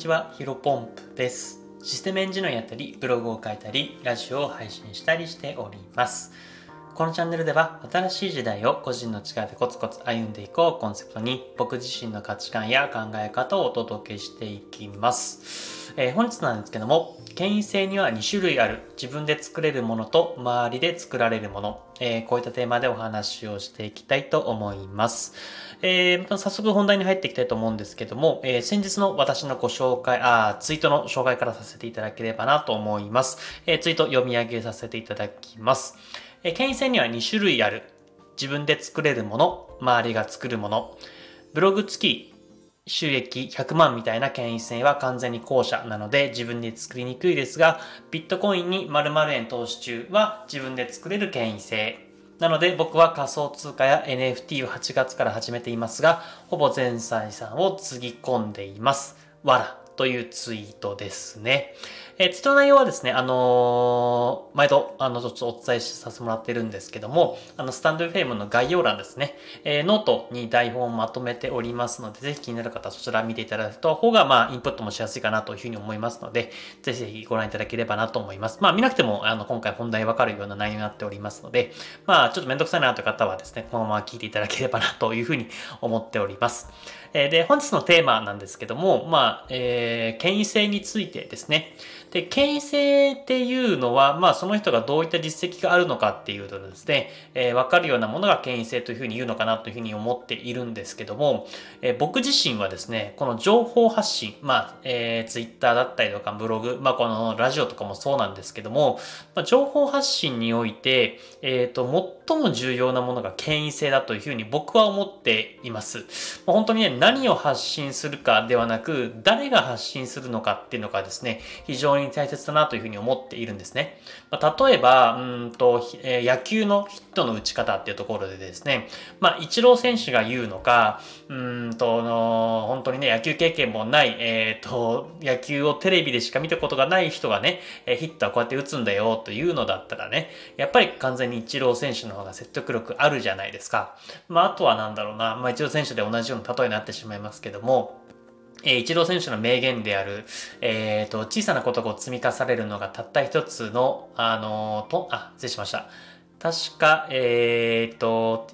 ちは、ヒロポンプです。システムエンジニアやったり、ブログを書いたり、ラジオを配信したりしております。このチャンネルでは、新しい時代を個人の力でコツコツ歩んでいこうコンセプトに、僕自身の価値観や考え方をお届けしていきます。えー、本日なんですけども、権威性には2種類ある。自分で作れるものと周りで作られるもの。えー、こういったテーマでお話をしていきたいと思います。えー、早速本題に入っていきたいと思うんですけども、えー、先日の私のご紹介、あ、ツイートの紹介からさせていただければなと思います。えー、ツイート読み上げさせていただきます。えー、権威性には2種類ある。自分で作れるもの、周りが作るもの。ブログ付き収益100万みたいな権威性は完全に後者なので自分で作りにくいですが、ビットコインに〇〇円投資中は自分で作れる権威性。なので僕は仮想通貨や NFT を8月から始めていますが、ほぼ全財産をつぎ込んでいます。わらというツイートですね。えー、ツイートの内容はですね、あのー、毎度、あの、ちょっとお伝えさせてもらってるんですけども、あの、スタンド FM の概要欄ですね、えー、ノートに台本をまとめておりますので、ぜひ気になる方はそちら見ていただくと、方が、まあ、インプットもしやすいかなというふうに思いますので、ぜひぜひご覧いただければなと思います。まあ、見なくても、あの、今回本題わかるような内容になっておりますので、まあ、ちょっとめんどくさいなという方はですね、このまま聞いていただければなというふうに思っております。えで、本日のテーマなんですけども、まあ、えー、権威性についてですね。で、権威性っていうのは、まあ、その人がどういった実績があるのかっていうとですね、えー、わかるようなものが権威性というふうに言うのかなというふうに思っているんですけども、えー、僕自身はですね、この情報発信、まあ、えー、ツイッターだったりとかブログ、まあ、このラジオとかもそうなんですけども、まあ、情報発信において、えっ、ー、と、最も重要なものが権威性だというふうに僕は思っています。まあ、本当にね、何を発信するかではなく、誰が発信するのかっていうのがですね、非常に大切だなというふうに思っているんですね。まあ、例えば、うんと、え野球のヒットの打ち方っていうところでですね、まあ、イチロー選手が言うのか、うんと、の本当にね、野球経験もない、えっ、ー、と、野球をテレビでしか見たことがない人がね、えヒットはこうやって打つんだよというのだったらね、やっぱり完全にイチロー選手の方が説得力あるじゃないですか。まあ、あとはなんだろうな、まあ、イチロー選手で同じような例えになっててしまいますけども、えー、イチロー選手の名言である、え、ー、と、小さなことが積み重ねるのがたった一つの、あのー、と、あ、失礼しました。確か、えっ、ー、と、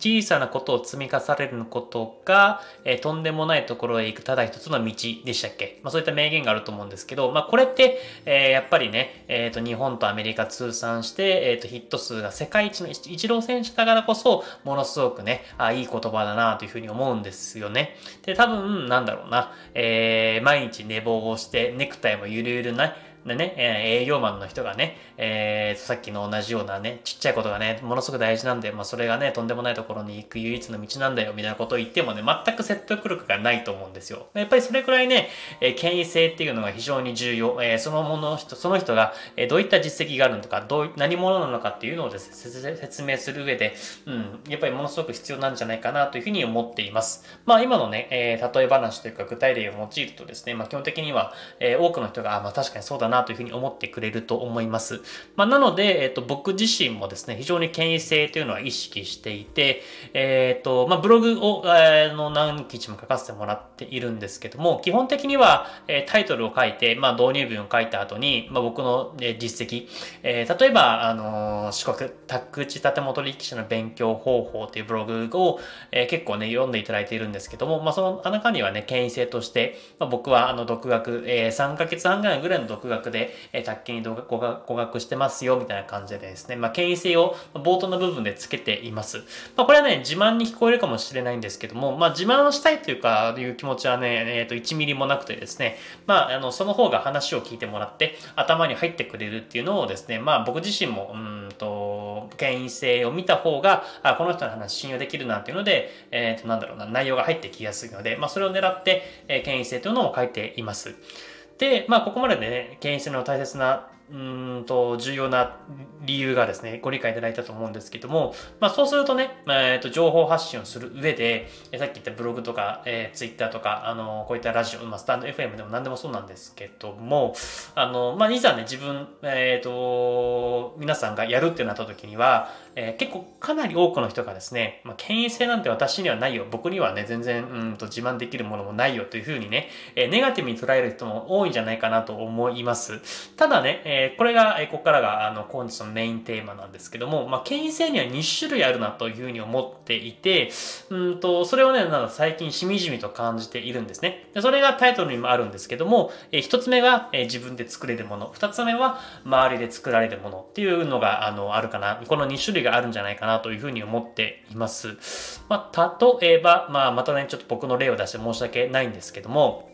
小さなことを積み重ねることが、えー、とんでもないところへ行くただ一つの道でしたっけ？まあそういった名言があると思うんですけど、まあこれって、えー、やっぱりね、えっ、ー、と日本とアメリカ通算して、えっ、とヒット数が世界一の一郎選手だからこそ、ものすごくね、あいい言葉だなというふうに思うんですよね。で、多分、なんだろうな、え毎日寝坊をして、ネクタイもゆるゆるな、でね、え営業マンの人がね、えー、さっきの同じようなね、ちっちゃいことがね、ものすごく大事なんで、まあそれがね、とんでもないところに行く唯一の道なんだよ、みたいなことを言ってもね、全く説得力がないと思うんですよ。やっぱりそれくらいね、え、権威性っていうのが非常に重要。えー、そのもの人、その人が、えー、どういった実績があるのか、どう、何者なのかっていうのをですね、説明する上で、うん、やっぱりものすごく必要なんじゃないかなというふうに思っています。まあ今のね、えー、例え話というか具体例を用いるとですね、まあ基本的には、えー、多くの人が、あ、まあ確かにそうだなというふうに思ってくれると思います。まあ、なので、えっ、と、僕自身もですね、非常に権威性というのは意識していて、えっ、と、まあ、ブログを、えー、の何記事も書かせてもらっているんですけども、基本的には、えタイトルを書いて、まあ、導入文を書いた後に、まあ、僕の、実績、え例えば、あの四国、宅地建物力士の勉強方法というブログを、え結構ね、読んでいただいているんですけども、まあ、その中にはね、権威性として、まあ、僕はあの独学、え3ヶ月半ぐらいの独学で、え宅建に語学してますよ、みたいな感じでですね、まあ、権威性を冒頭の部分でつけています。まあ、これはね、自慢に聞こえるかもしれないんですけども、まあ、自慢をしたいというか、いう気持ちはね、えっ、ー、と、1ミリもなくてですね、まあ、あの、その方が話を聞いてもらって、頭に入ってくれるっていうのをですね、まあ、僕自身も、うんと、権威性を見た方が、あ、この人の話信用できるなっていうので、えっ、ー、と、なんだろうな、内容が入ってきやすいので、まあ、それを狙って、えー、権威性というのを書いています。で、まあ、ここまででね、権威性の大切なうんと重要な理由がですね、ご理解いただいたと思うんですけども、まあそうするとね、えー、と情報発信をする上で、さっき言ったブログとか、えー、ツイッターとか、あの、こういったラジオ、まあスタンド FM でも何でもそうなんですけども、あの、まあいざね、自分、えっ、ー、と、皆さんがやるってなった時には、えー、結構かなり多くの人がですね、まあ、権威性なんて私にはないよ。僕にはね、全然、うんと自慢できるものもないよというふうにね、えー、ネガティブに捉える人も多いんじゃないかなと思います。ただね、えー、これが、え、ここからが、あの、本日のメインテーマなんですけども、まあ、権威性には2種類あるなというふうに思っていて、うんと、それをね、なんか最近しみじみと感じているんですね。でそれがタイトルにもあるんですけども、えー、1つ目が、え、自分で作れるもの、2つ目は周りで作られるものっていうのが、あの、あるかな。この2種類があるんじゃないかなというふうに思っています。まあ、例えば、まあ、またね、ちょっと僕の例を出して申し訳ないんですけども、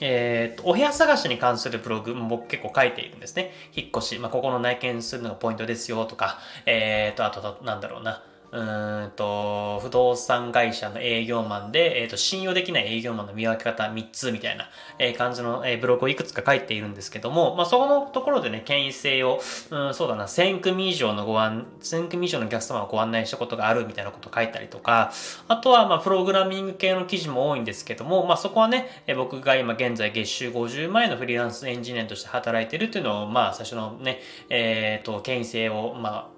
えっ、と、お部屋探しに関するブログも僕結構書いているんですね。引っ越し、まあ、ここの内見するのがポイントですよとか、えっ、と、あと、なんだろうな。うんと、不動産会社の営業マンで、えっ、ー、と、信用できない営業マンの見分け方3つみたいな、えー、感じの、えー、ブログをいくつか書いているんですけども、まあ、そこのところでね、権威性を、うん、そうだな、1000組以上のご案、1000組以上のお客様をご案内したことがあるみたいなことを書いたりとか、あとは、まあ、プログラミング系の記事も多いんですけども、まあ、そこはね、え僕が今現在月収50万円のフリーランスエンジニアとして働いてるっていうのを、まあ、最初のね、えっ、と、権威性を、まあ、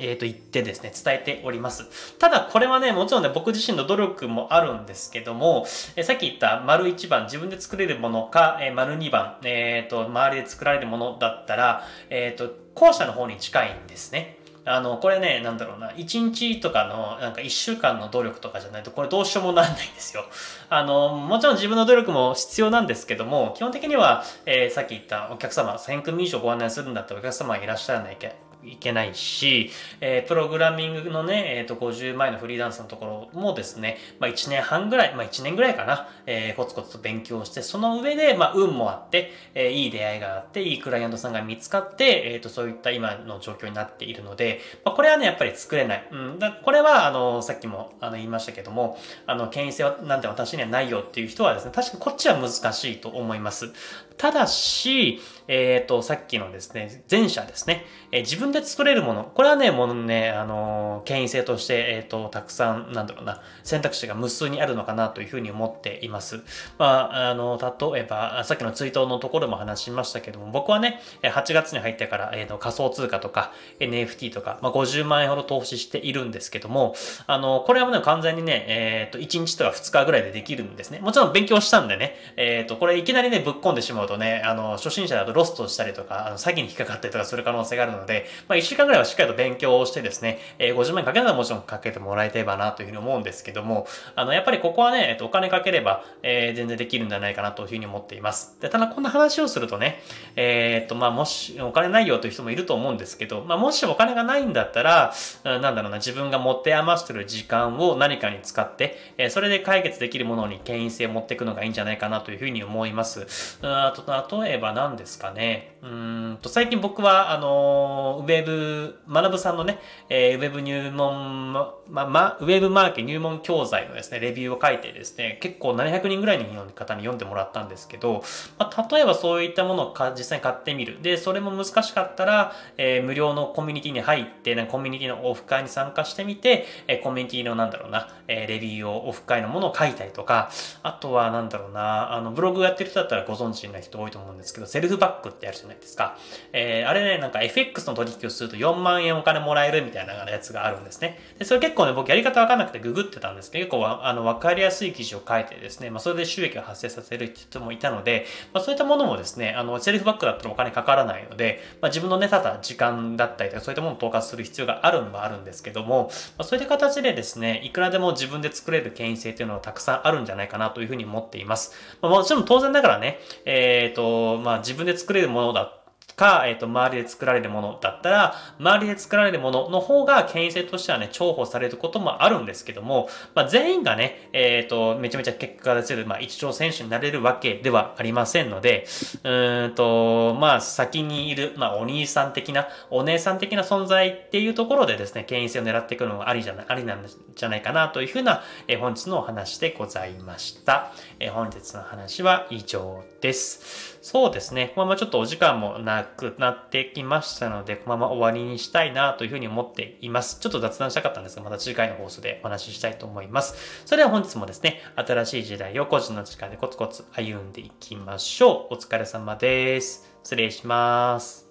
えっ、ー、と、言ってですね、伝えております。ただ、これはね、もちろんね、僕自身の努力もあるんですけども、えー、さっき言った丸1番、自分で作れるものか、えー、丸2番、えっ、と、周りで作られるものだったら、えっ、と、後者の方に近いんですね。あの、これね、なんだろうな、1日とかの、なんか1週間の努力とかじゃないと、これどうしようもなんないんですよ。あの、もちろん自分の努力も必要なんですけども、基本的には、えー、さっき言ったお客様、1000組以上ご案内するんだったらお客様がいらっしゃらないけいけないし、えー、プログラミングのね、えっ、ー、と、50前のフリーランスのところもですね、まあ1年半ぐらい、まあ1年ぐらいかな、えー、コツコツと勉強して、その上で、まあ運もあって、えー、いい出会いがあって、いいクライアントさんが見つかって、えっ、と、そういった今の状況になっているので、まあこれはね、やっぱり作れない。うん、だこれは、あの、さっきもあの言いましたけども、あの、権威性はなんて私にはないよっていう人はですね、確かこっちは難しいと思います。ただし、えっ、と、さっきのですね、前者ですね、えー、自分で作れるもの、これはね、もうね、あの、権威性として、えっ、と、たくさん、なんだろうな、選択肢が無数にあるのかなというふうに思っています。まあ、あの、例えば、さっきの追悼のところも話しましたけども、僕はね、8月に入ってから、えっ、と、仮想通貨とか、NFT とか、まあ、50万円ほど投資しているんですけども、あの、これはね、完全にね、えっ、と、1日とか2日ぐらいでできるんですね。もちろん勉強したんでね、えっ、と、これいきなりね、ぶっ込んでしまうとね、あの、初心者だとロストしたりとか、あの、詐欺に引っかかったりとかする可能性があるので、まあ、1週間ぐらいはしっかりと勉強をしてですね、えー、50万円かけたらもちろんかけてもらえればなというふうに思うんですけども、あの、やっぱりここはね、えっと、お金かければ、えー、全然できるんじゃないかなというふうに思っています。で、ただこんな話をするとね、えー、っと、まあ、もし、お金ないよという人もいると思うんですけど、まあ、もしお金がないんだったら、なんだろうな、自分が持って余してる時間を何かに使って、えー、それで解決できるものに権威性を持っていくのがいいんじゃないかなというふうに思います。あと、例えば何ですかね。うんと、最近僕は、あの、ウェブ、学さんのね、えー、ウェブ入門、ま、ま、ウェブマーケ入門教材のですね、レビューを書いてですね、結構700人ぐらいの方に読んでもらったんですけど、まあ、例えばそういったものを実際に買ってみる。で、それも難しかったら、えー、無料のコミュニティに入って、コミュニティのオフ会に参加してみて、えー、コミュニティのなんだろうな、えー、レビューをオフ会のものを書いたりとか、あとはなんだろうな、あの、ブログやってる人だったらご存知な人多いと思うんですけど、セルフバックってあるじゃないですか。えー、あれね、なんか FX の取引をすると4万円お金もらえるみたいなやつがあるんですね。で、それ結構ね、僕やり方わかんなくてググってたんですけど、結構あの、わかりやすい記事を書いてですね、まあ、それで収益を発生させる人もいたので、まあ、そういったものもですね、あの、セルフバックだったらお金かからないので、まあ、自分のね、ただ時間だったりとか、そういったものを統括する必要があるのはあるんですけども、まあ、そういった形でですね、いくらでも自分で作れる権威性というのはたくさんあるんじゃないかなというふうに思っています。まあ、もちろん当然ながらね、えっ、ー、と、まあ、自分で作れるものだか、えっ、ー、と、周りで作られるものだったら、周りで作られるものの方が権威性としてはね、重宝されることもあるんですけども、まあ、全員がね、えっ、ー、と、めちゃめちゃ結果が出せる、まあ、一長選手になれるわけではありませんので、うんと、まあ、先にいる、まあ、お兄さん的な、お姉さん的な存在っていうところでですね、権威性を狙っていくのがありじゃない、ありなんじゃないかなというふうな、えー、本日のお話でございました。えー、本日の話は以上です。そうですね。このままちょっとお時間もなくくなってきましたので、このまま終わりにしたいなというふうに思っています。ちょっと雑談したかったんですが、また次回の放送でお話ししたいと思います。それでは本日もですね、新しい時代を個人の力でコツコツ歩んでいきましょう。お疲れ様です。失礼します。